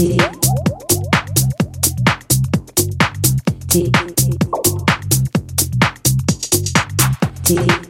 Deep. Deep.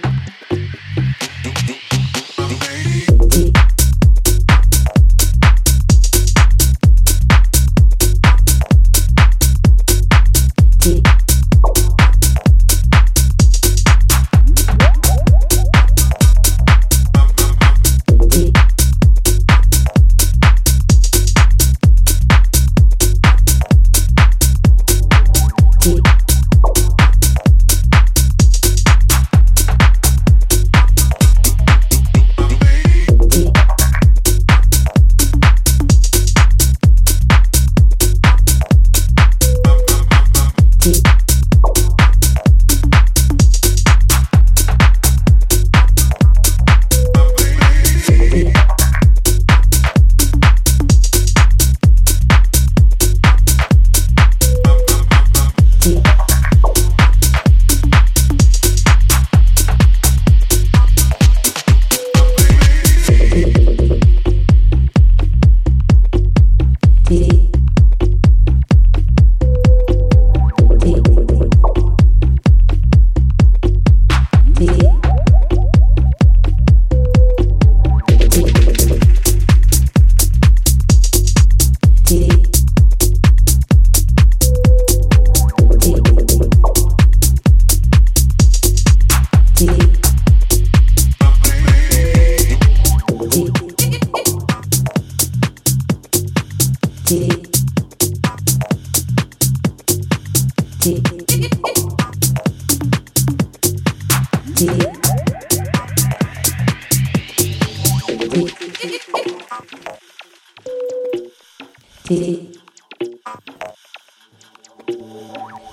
T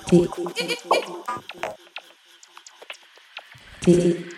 T T